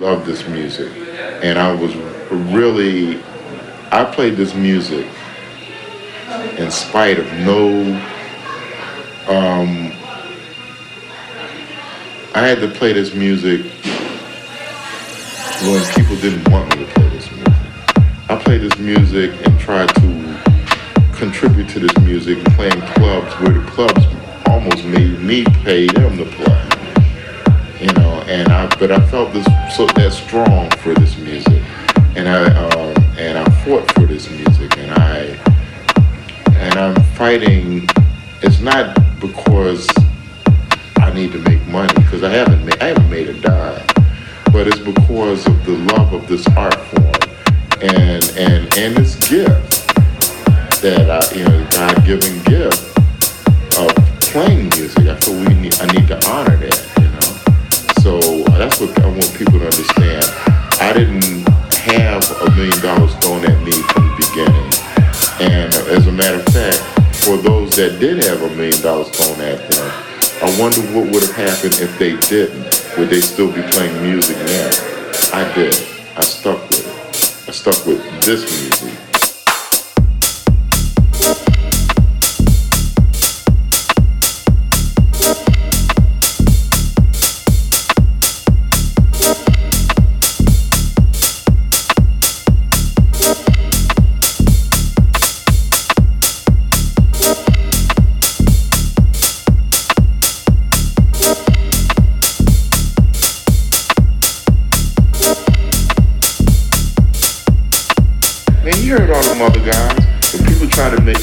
Love this music, and I was really, I played this music in spite of no, um, I had to play this music when people didn't want me to play this music. I played this music and tried to contribute to this music playing clubs where the clubs almost made me pay them to play. You know, and I but I felt this so that strong for this music. And I um, and I fought for this music and I and I'm fighting it's not because I need to make money because I haven't made I haven't made a dime. But it's because of the love of this art form and and and this gift that I you know God given gift of playing music. I feel we need I need to honor that, So uh, that's what I want people to understand. I didn't have a million dollars thrown at me from the beginning. And as a matter of fact, for those that did have a million dollars thrown at them, I wonder what would have happened if they didn't. Would they still be playing music now? I did. I stuck with it. I stuck with this music.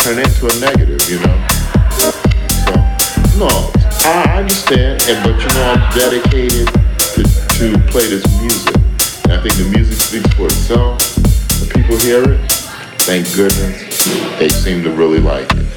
Turn into a negative, you know. So, no, I I understand, and but you know, I'm dedicated to, to play this music, and I think the music speaks for itself. The people hear it, thank goodness, they seem to really like it.